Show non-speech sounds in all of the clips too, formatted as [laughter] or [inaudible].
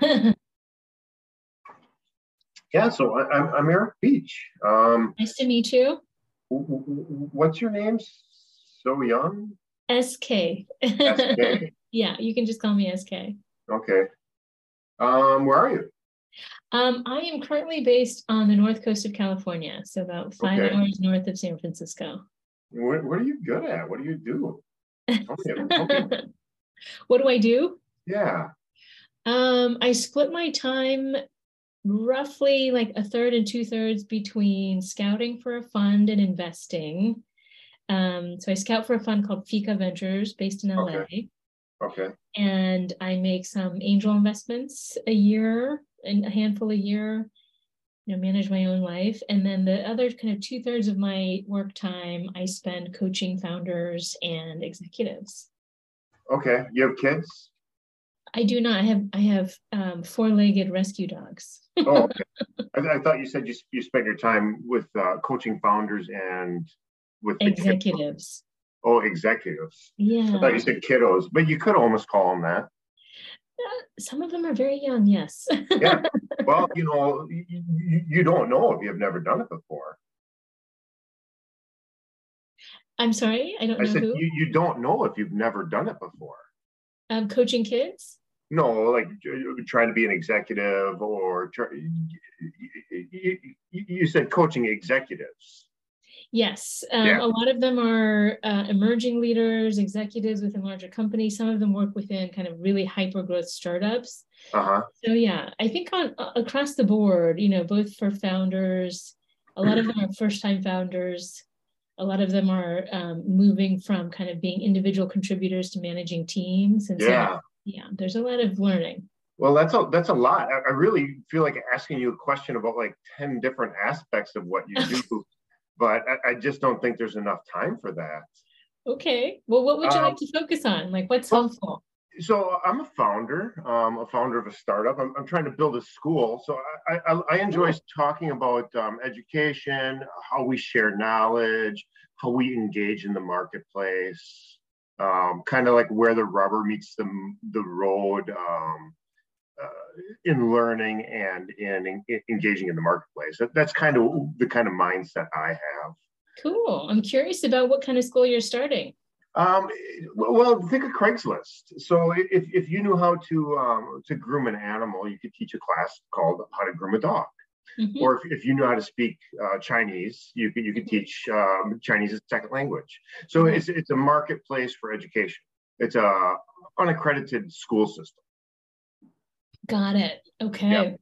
[laughs] yeah, so I, am I'm Eric Beach. Um, nice to meet you. What's your name? So young? SK. SK. [laughs] yeah, you can just call me SK. Okay. Um, where are you? Um, I am currently based on the north coast of California, so about five okay. hours north of San Francisco. What, what are you good at? What do you do? Okay, okay. [laughs] what do I do? Yeah. Um, I split my time roughly like a third and two thirds between scouting for a fund and investing. Um, so I scout for a fund called Fika Ventures based in LA. Okay. okay. And I make some angel investments a year and a handful a year, you know, manage my own life. And then the other kind of two thirds of my work time, I spend coaching founders and executives. Okay. You have kids? I do not. I have I have um, four-legged rescue dogs. oh, okay. [laughs] I, I, thought you said you you spent your time with uh, coaching founders and with executives. Oh, executives. Yeah. I thought you said kiddos, but you could almost call them that. Uh, some of them are very young. Yes. yeah. [laughs] Well, you know, you, you don't know if you've never done it before. I'm sorry, I don't I know said who. You, you don't know if you've never done it before. Um, coaching kids? No, like trying to be an executive or you, you said coaching executives. Yes, um, yeah. a lot of them are uh, emerging leaders, executives within larger companies. Some of them work within kind of really hyper growth startups. Uh-huh. So yeah, I think on uh, across the board, you know, both for founders, a lot of them are first time founders. A lot of them are um, moving from kind of being individual contributors to managing teams. And yeah. so yeah, there's a lot of learning. Well, that's a that's a lot. I, I really feel like asking you a question about like ten different aspects of what you [laughs] do, but I, I, just don't think there's enough time for that. Okay. Well, what would you um, like to focus on? Like, what's well, helpful? So I'm a founder, um, a founder of a startup. I'm, I'm, trying to build a school. So I, I, I enjoy talking about um, education, how we share knowledge, how we engage in the marketplace, um, kind of like where the rubber meets the, the road um, uh, in learning and in, in, engaging in the marketplace. That, that's kind of the kind of mindset I have. Cool. I'm curious about what kind of school you're starting. Um, well, think of Craigslist. So if, if you knew how to um, to groom an animal, you could teach a class called How to Groom a Dog. Mm-hmm. Or if, if you know how to speak uh, Chinese, you can you could teach um, Chinese as a second language. So mm-hmm. it's it's a marketplace for education. It's a unaccredited school system. Got it. Okay. Yep.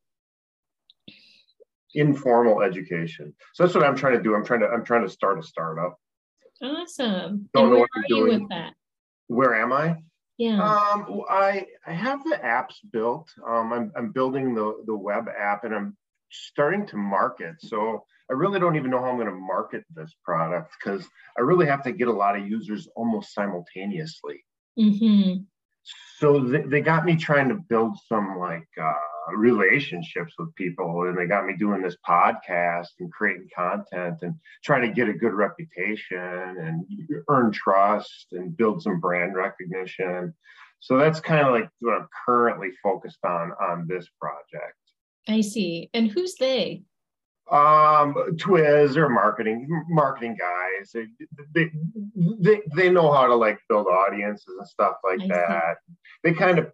Informal education. So that's what I'm trying to do. I'm trying to I'm trying to start a startup. Awesome. Don't and where are you with that? Where am I? Yeah. Um, I I have the apps built. Um, I'm I'm building the the web app, and I'm starting to market. So I really don't even know how I'm going to market this product because I really have to get a lot of users almost simultaneously. Mm-hmm. So they, they got me trying to build some like uh, relationships with people, and they got me doing this podcast and creating content and trying to get a good reputation and earn trust and build some brand recognition. So that's kind of like what I'm currently focused on on this project. I see. And who's they? Um, Twiz or marketing marketing guys. They, they they they know how to like build audiences and stuff like I that. See. They kind of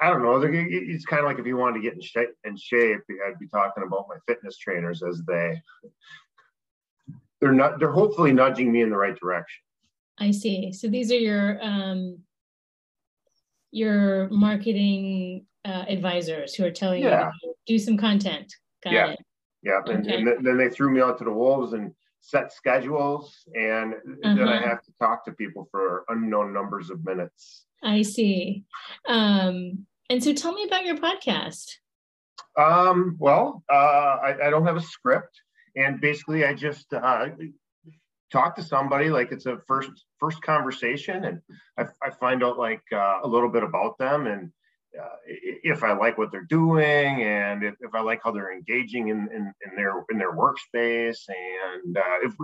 I don't know. It's kind of like if you wanted to get in shape, in shape, I'd be talking about my fitness trainers as they they're not they're hopefully nudging me in the right direction. I see. So these are your um your marketing uh, advisors who are telling yeah. you do some content. Got yeah. It. Yeah. And, okay. and, then they threw me out to the wolves and set schedules. And uh-huh. then I uh-huh. have to talk to people for unknown numbers of minutes. I see. Um, and so tell me about your podcast. Um, well, uh, I, I, don't have a script. And basically, I just uh, talk to somebody like it's a first first conversation and I, I find out like uh, a little bit about them and uh, if I like what they're doing and if, if I like how they're engaging in, in, in their in their workspace and uh, if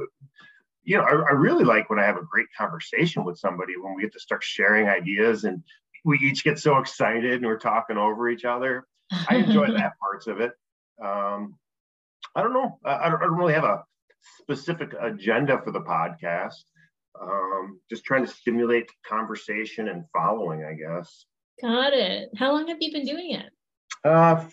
you know I, I, really like when I have a great conversation with somebody when we get to start sharing ideas and we each get so excited and we're talking over each other. I enjoy that [laughs] parts of it. Um, I don't know. I, I, don't, I don't really have a specific agenda for the podcast. Um, just trying to stimulate conversation and following, I guess. Got it. How long have you been doing it? Uh,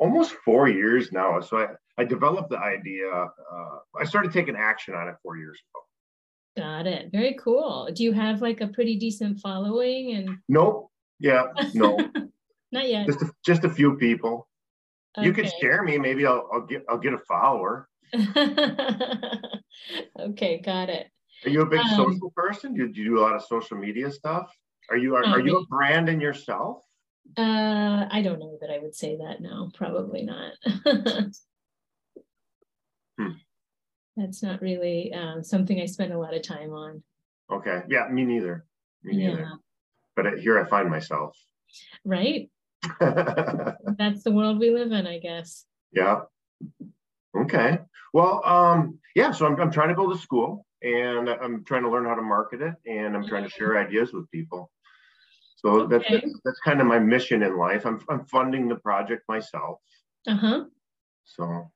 almost four years now. So I, I developed the idea. Uh, I started taking action on it four years ago. Got it. Very cool. Do you have like a pretty decent following? And nope. Yeah. No. [laughs] Not yet. Just a, just a few people. Okay. You could share me. Maybe I'll, I'll get I'll get a follower. [laughs] okay, got it. Are you a big um, social person? Do you, do you do a lot of social media stuff? Are you are, are you a brand in yourself? Uh, I don't know that I would say that. No, probably not. hmm. That's not really um, something I spend a lot of time on. Okay. Yeah, me neither. Me neither. Yeah. But here I find myself. Right. [laughs] That's the world we live in, I guess. Yeah. Okay. Well, um, yeah. So I'm, I'm trying to build a school, and I'm trying to learn how to market it, and I'm trying to share ideas with people. So okay. that's that's kind of my mission in life. I'm I'm funding the project myself. Uh huh. So.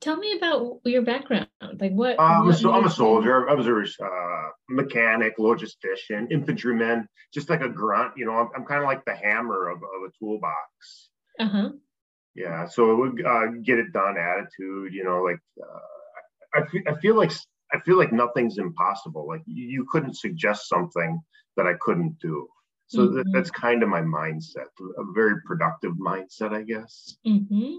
Tell me about your background. Like what? Um, what so I'm a soldier. I was a uh, mechanic, logistician, infantryman, just like a grunt. You know, I'm, I'm kind of like the hammer of, of a toolbox. Uh huh. Yeah. So it would uh, get it done attitude. You know, like uh, I, I feel like I feel like nothing's impossible. Like you, you couldn't suggest something that I couldn't do. So mm-hmm. that, that's kind of my mindset, a very productive mindset, I guess. Mm-hmm.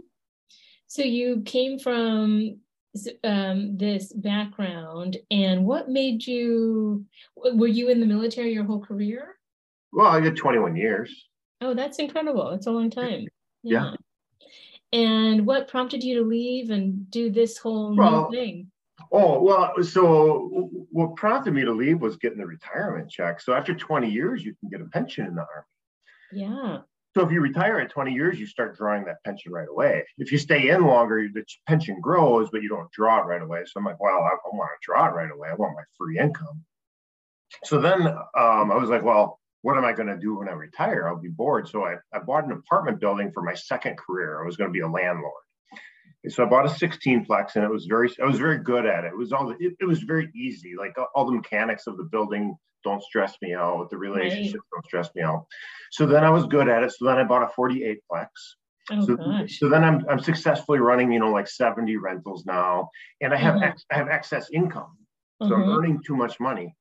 So you came from um, this background, and what made you? Were you in the military your whole career? Well, I did 21 years. Oh, that's incredible! That's a long time. [laughs] Yeah. yeah. And what prompted you to leave and do this whole well, new thing? Oh, well, so what prompted me to leave was getting the retirement check. So after 20 years, you can get a pension in the Army. Yeah. So if you retire at 20 years, you start drawing that pension right away. If you stay in longer, the pension grows, but you don't draw it right away. So I'm like, well, I, I want to draw it right away. I want my free income. So then um, I was like, well, what am I going to do when I retire? I'll be bored. So I, I bought an apartment building for my second career. I was going to be a landlord so I bought a 16 plex and it was very, I was very good at it. It was all, it, it was very easy. Like all the mechanics of the building don't stress me out. The relationships right. don't stress me out. So then I was good at it. So then I bought a 48 plex. Oh, so, gosh. so then I'm, I'm successfly running, you know, like 70 rentals now, and I have, uh-huh. ex, I have excess income. So uh-huh. I'm earning too much money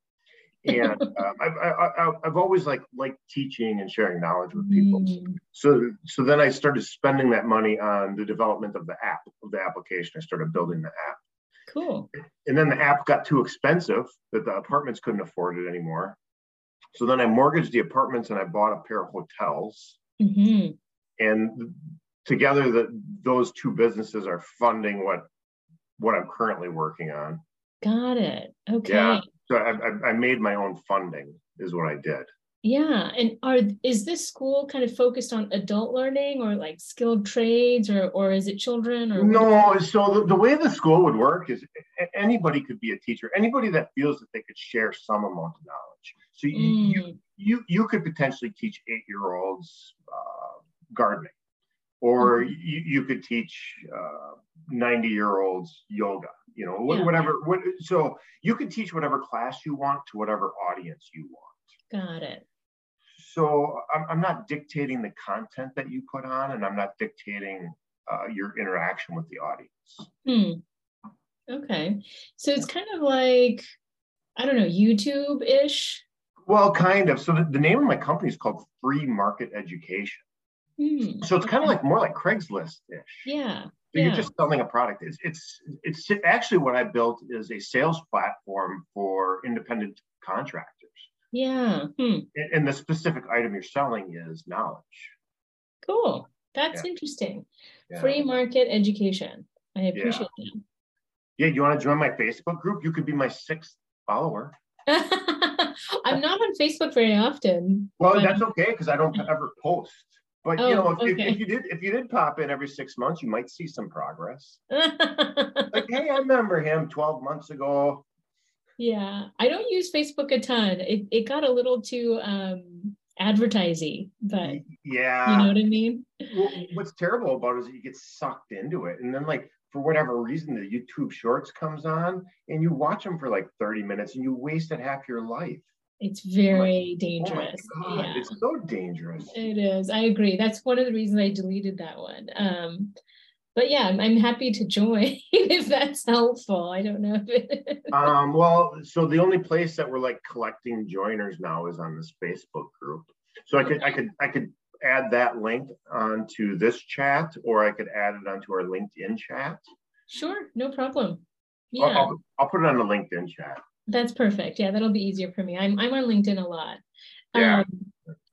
and [laughs] um, I've, I, have always like liked teaching and sharing knowledge with people. Mm. So so then I started spending that money on the development of the app of the application. I started building the app. Cool. And then the app got too expensive that the apartments couldn't afford it anymore. So then I mortgaged the apartments and I bought a pair of hotels. Mm-hmm. And together, that those two businesses are funding what what I'm currently working on. Got it. Okay. Yeah so I, I, made my own funding is what I did. Yeah, and are is this school kind of focused on adult learning or like skilled trades or or is it children or no? So the, the way the school would work is anybody could be a teacher. Anybody that feels that they could share some amount of knowledge. So you mm. you, you, you could potentially teach eight year olds uh, gardening, or mm-hmm. you, you could teach uh, 90 year olds yoga you know yeah. whatever what, so you can teach whatever class you want to whatever audience you want. Got it. So i'm, I'm not dictating the content that you put on and i'm not dictating uh, your interaction with the audience. Hmm. okay. So it's kind of like i don't know youtube-ish? Well kind of. So the, the name of my company is called free market education Hmm. So it's kind of like more like Craigslist ish. Yeah. So yeah. you're just selling a product. It's, it's it's actually what I built is a sales platform for independent contractors. Yeah. Hmm. And, and, the specific item you're selling is knowledge. Cool. That's yeah. interesting. Yeah. Free market education. I appreciate that. Yeah, you want to join my Facebook group? You could be my sixth follower. [laughs] I'm not on Facebook very often. Well, but... that's okay because I don't ever post. But oh, you know, if, okay. if, if, you did if you did pop in every six months, you might see some progress. [laughs] like, hey, I remember him 12 months ago. Yeah, I don't use Facebook a ton. It it got a little too um advertising, but yeah, you know what I mean? Well, what's terrible about it is you get sucked into it. And then like for whatever reason, the YouTube shorts comes on and you watch them for like 30 minutes and you wasted half your life. It's very like, dangerous. Oh yeah. It's so dangerous. It is. I agree. That's one of the reasons I deleted that one. Um, but yeah, I'm, I'm happy to join [laughs] if that's helpful. I don't know if it um, well, so the only place that we're like collecting joiners now is on this Facebook group. So I could, I could, I could add that link onto this chat, or I could add it onto our LinkedIn chat. Sure, no problem. Yeah, I'll, I'll, I'll put it on the LinkedIn chat. That's perfect. Yeah, that'll be easier for me. I'm I'm on LinkedIn a lot. Yeah. Um,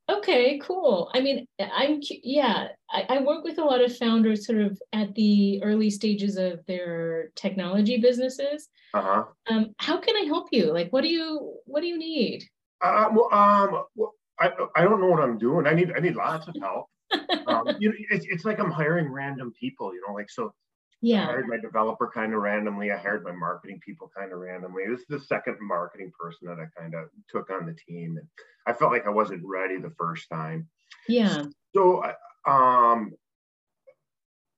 okay, cool. I mean, I'm yeah. I, I work with a lot of founders, sort of at the early stages of their technology businesses. Uh huh. Um, how can I help you? Like, what do you what do you need? Uh, well, um, well, I I don't know what I'm doing. I need I need lots of help. [laughs] um, you know, it's, it's like I'm hiring random people. You know, like so yeah. I hired my developer kind of randomly. I hired my marketing people kind of randomly. This is the second marketing person that I kind of took on the team, and I felt like I wasn't ready the first time. Yeah. So, um,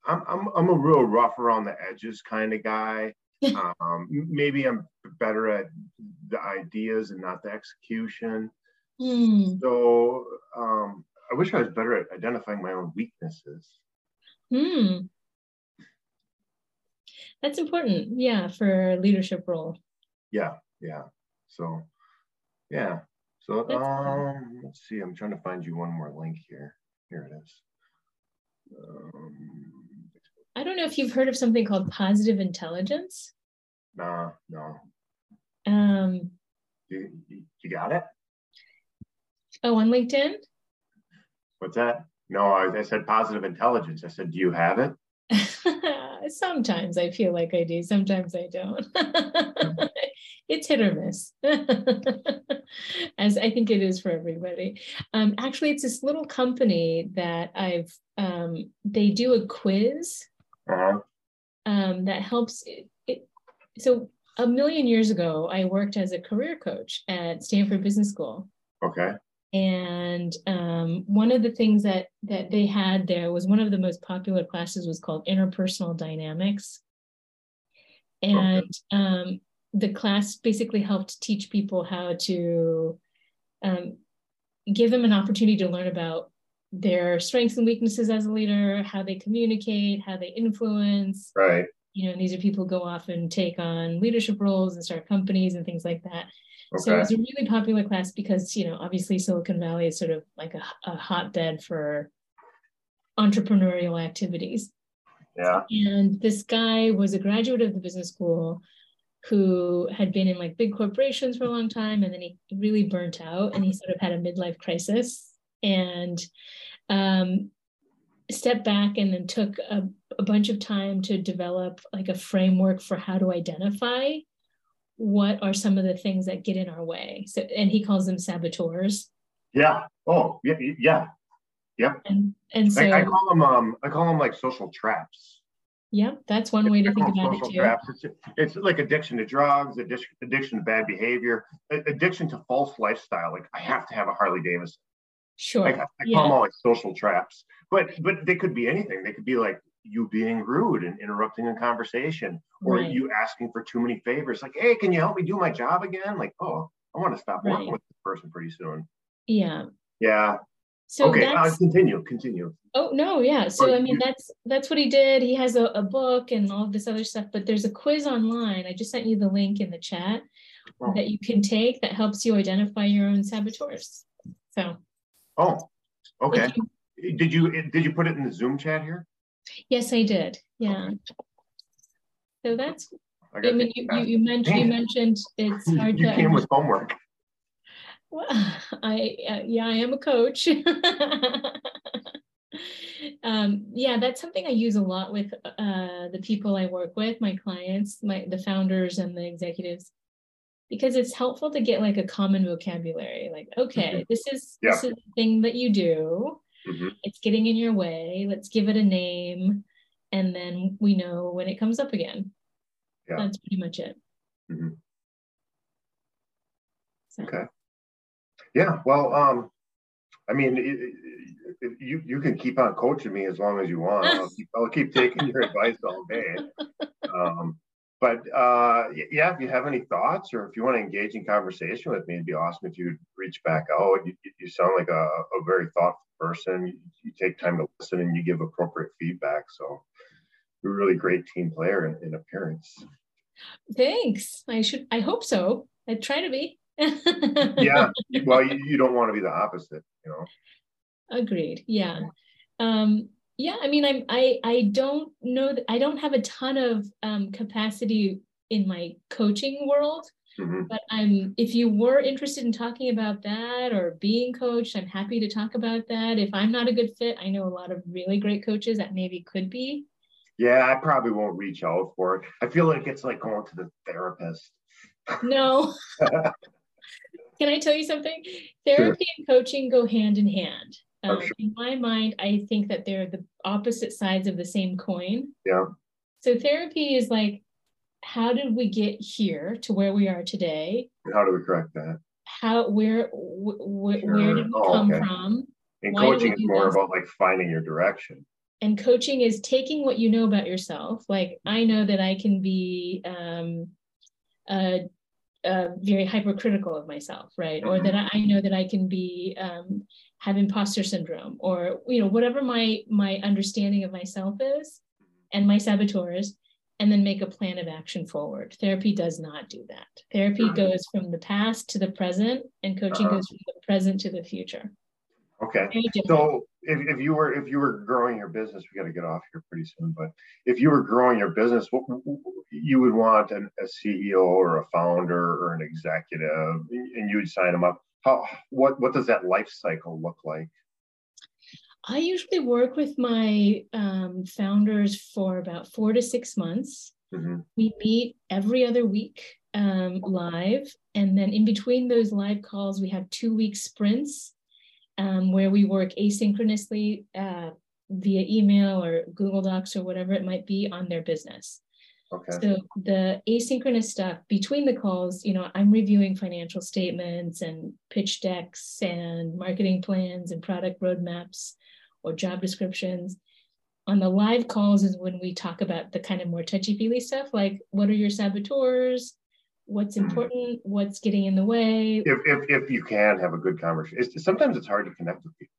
I'm I'm I'm a real rough around the edges kind of guy. [laughs] um, maybe I'm better at the ideas and not the execution. Mm. So, um, I wish I was better at identifying my own weaknesses. Hmm that's important. Yeah for leadership role. Yeah yeah. So yeah. So that's um cool. let's see. I'm trying to find you one more link here. Here it is. Um, i don't know if you've heard of something called positive intelligence. Nah no. Um you, you got it? Oh on linkedin? What's that? No I, I said positive intelligence. I said do you have it [laughs] sometimes I feel like I do, sometimes I don't. [laughs] it's hit or miss, [laughs] as I think it is for everybody. Um, actually, it's this little company that I've, um, they do a quiz uh-huh. um, that helps. It, it, so, a million years ago, I worked as a career coach at Stanford Business School. Okay and um, one of the things that that they had there was one of the most popular classes was called interpersonal dynamics. And um, the class basically helped teach people how to um, give them an opportunity to learn about their strengths and weaknesses as a leader how they communicate how they influence. Right. You know these are people who go off and take on leadership roles and start companies and things like that Okay. So it was a really popular class because, you know, obviously Silicon Valley is sort of like a, a hotbed for entrepreneurial activities. Yeah. And this guy was a graduate of the business school who had been in like big corporations for a long time and then he really burnt out and he sort of had a midlife crisis and um, stepped back and then took a, a bunch of time to develop like a framework for how to identify what are some of the things that get in our way? So and he calls them saboteurs. Yeah. Oh yeah yeah. Yep. And and so I, I call them um i call them like social traps. Yeah that's one way to think about it too. traps. It's, it's like addiction to drugs addiction, addiction to bad behavior addiction to false lifestyle. Like i have to have a harley davidson. Sure. Like, i, I call them all like social traps. But but they could be anything. They could be like you being rude and interrupting a conversation or right. you asking for too many favors like hey can you help me do my job again? Like oh i want to stop right. working with this person pretty soon. Yeah. Yeah. So okay uh, continue continue. Oh no yeah. So i mean that's that's what he did. He has a, a book and all of this other stuff but there's a quiz online. I just sent you the link in the chat oh. that you can take that helps you identify your own saboteurs. So oh okay. you, did you did you put it in the zoom chat here Yes, I did. Yeah. Okay. So that's. I, I mean, you, you, you, mentioned you mentioned it's hard you to. You came with homework. Well, I uh, yeah, I am a coach. [laughs] um, yeah, that's something I use a lot with uh, the people I work with, my clients, my the founders and the executives, because it's helpful to get like a common vocabulary. Like, okay, mm-hmm. this is yeah. this is the thing that you do mm-hmm. it's getting in your way let's give it a name and then we know when it comes up again yeah. that's pretty much it mm-hmm. so. okay yeah well um I mean, it, it, you you can keep on coaching me as long as you want. [laughs] I'll keep, I'll keep taking your advice all day. [laughs] Um, but uh, yeah, if you have any thoughts or if you want to engage in conversation with me, it'd be awesome if you'd reach back out. You, you sound like a, a very thoughtful person. You, you, take time to listen and you give appropriate feedback. So you're a really great team player in, in appearance. Thanks. I should. I hope so. I try to be. [laughs] yeah. Well, you, you don't want to be the opposite, you know. Agreed. Yeah. Um, yeah. I mean, I'm. I. I don't know. That, I don't have a ton of um, capacity in my coaching world. Mm-hmm. But I'm. If you were interested in talking about that or being coached, I'm happy to talk about that. If I'm not a good fit, I know a lot of really great coaches that maybe could be. Yeah, I probably won't reach out for it. I feel like it's like going to the therapist. No. [laughs] Can I tell you something? Therapy sure. and coaching go hand in hand. Oh, um, sure. In my mind, I think that they're the opposite sides of the same coin. Yeah. So therapy is like, how did we get here to where we are today? How do we correct that? How where wh- sure. where did we oh, come okay. from? And Why coaching is more about like finding your direction and coaching is taking what you know about yourself like i know that i can be um, uh, uh, very hypercritical of myself right mm-hmm. or that I, I, know that i can be um, have imposter syndrome or you know whatever my my understanding of myself is and my saboteurs and then make a plan of action forward therapy does not do that therapy mm-hmm. goes from the past to the present and coaching uh-huh. goes from the present to the future Okay. So if, if you were if you were growing your business, we got to get off here pretty soon. But if you were growing your business, what you would want an, a CEO or a founder or an executive, and you would sign them up. How what what does that life cycle look like? I usually work with my um, founders for about four to six months. Mm-hmm. We meet every other week um, live, and then in between those live calls, we have two week sprints um, where we work asynchronously uh, via email or Google Docs or whatever it might be on their business. Okay. So the asynchronous stuff between the calls, you know, I'm reviewing financial statements and pitch decks and marketing plans and product roadmaps or job descriptions. On the live calls is when we talk about the kind of more touchy feely stuff, like what are your saboteurs? what's mm. important, what's getting in the way. If, if, if you can have a good conversation, it's, sometimes it's hard to connect with people.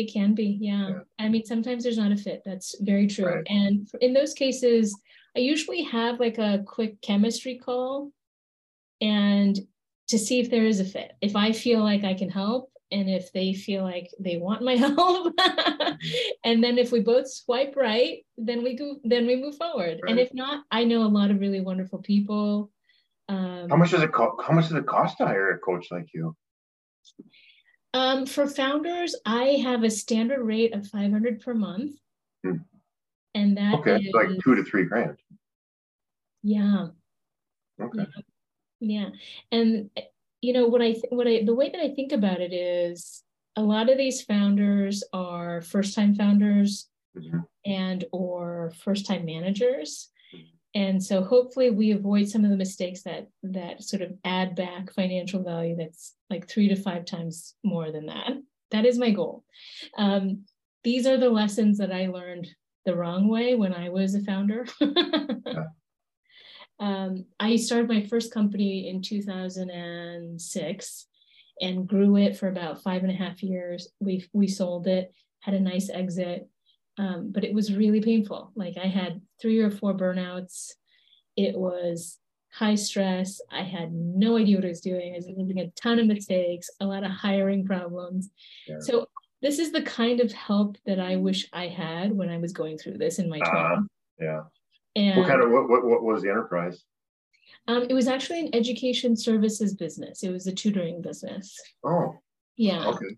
It can be, yeah. yeah. I mean, sometimes there's not a fit. That's very true. Right. And in those cases, I usually have like a quick chemistry call and to see if there is a fit. If I feel like I can help and if they feel like they want my [laughs] help and then if we both swipe right then we go then we move forward right. and if not i know a lot of really wonderful people um, how much does it cost how much does it cost to hire a coach like you um, for founders i have a standard rate of 500 per month hmm. and that okay is, like two to three grand yeah okay yeah. yeah. and you know what I th- what I the way that I think about it is a lot of these founders are first time founders mm-hmm. and or first time managers. And so hopefully we avoid some of the mistakes that that sort of add back financial value that's like three to five times more than that that is my goal um, these are the lessons that i learned the wrong way when i was a founder yeah. [laughs] Um, I started my first company in 2006 and grew it for about five and a half years. We we sold it, had a nice exit, um, but it was really painful. Like I had three or four burnouts. It was high stress. I had no idea what I was doing. I was making a ton of mistakes, a lot of hiring problems. Yeah. So this is the kind of help that I wish I had when I was going through this in my 20s. Uh, yeah. And what kind of what, what, what was the enterprise? Um, it was actually an education services business. It was a tutoring business. Oh. Yeah. Okay.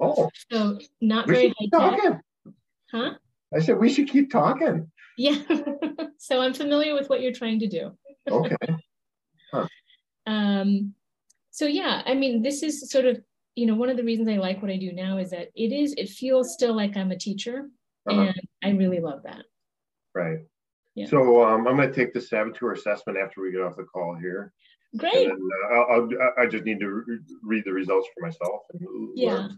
Oh. So not we very high tech. Huh? I said we should keep talking. Yeah. [laughs] so I'm familiar with what you're trying to do. [laughs] okay. Huh. Um. So yeah, I mean, this is sort of you know one of the reasons I like what I do now is that it is it feels still like I'm a teacher, uh-huh. and I really love that. Right. Yeah. So um, I'm going to take the saboteur assessment after we get off the call here. Great. Then, uh, I'll, I'll, I just need to re- read the results for myself. And Yeah.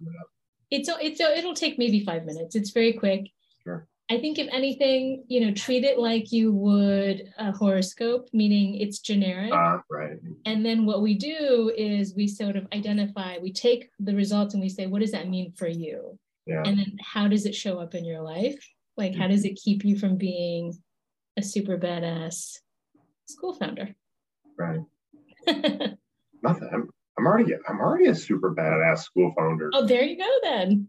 Learn from that. It's it's it'll take maybe five minutes. It's very quick. Sure. I think if anything, you know, treat it like you would a horoscope, meaning it's generic. Uh, right. And then what we do is we sort of identify, we take the results and we say, what does that mean for you? Yeah. And then how does it show up in your life? Like, how does it keep you from being a super badass school founder? Right. [laughs] Nothing. I'm, already I'm already a super badass school founder. oh, there you go then.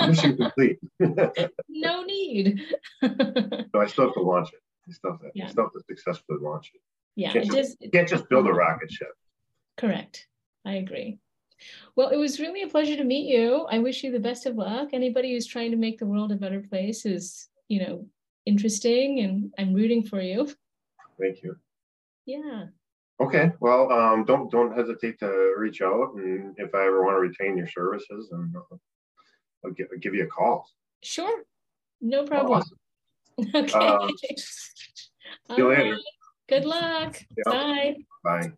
[laughs] Mission complete. [laughs] no need. [laughs] So I still have to launch it. I still have to, Yeah. Still have to successfully launch it. yeah, Can't it just- just can't just build a uh-huh. rocket ship. correct. I agree. Well, it was really a pleasure to meet you. I wish you the best of luck. Anybody who's trying to make the world a better place is, you know, interesting and I'm rooting for you. Thank you. Yeah. Okay. Well, um, don't don't hesitate to reach out, and if I ever want to retain your services, and I'll, give, I'll give you a call. Sure. No problem. Awesome. [laughs] Okay. Um, All you later. Good luck. Yeah. Bye. Bye.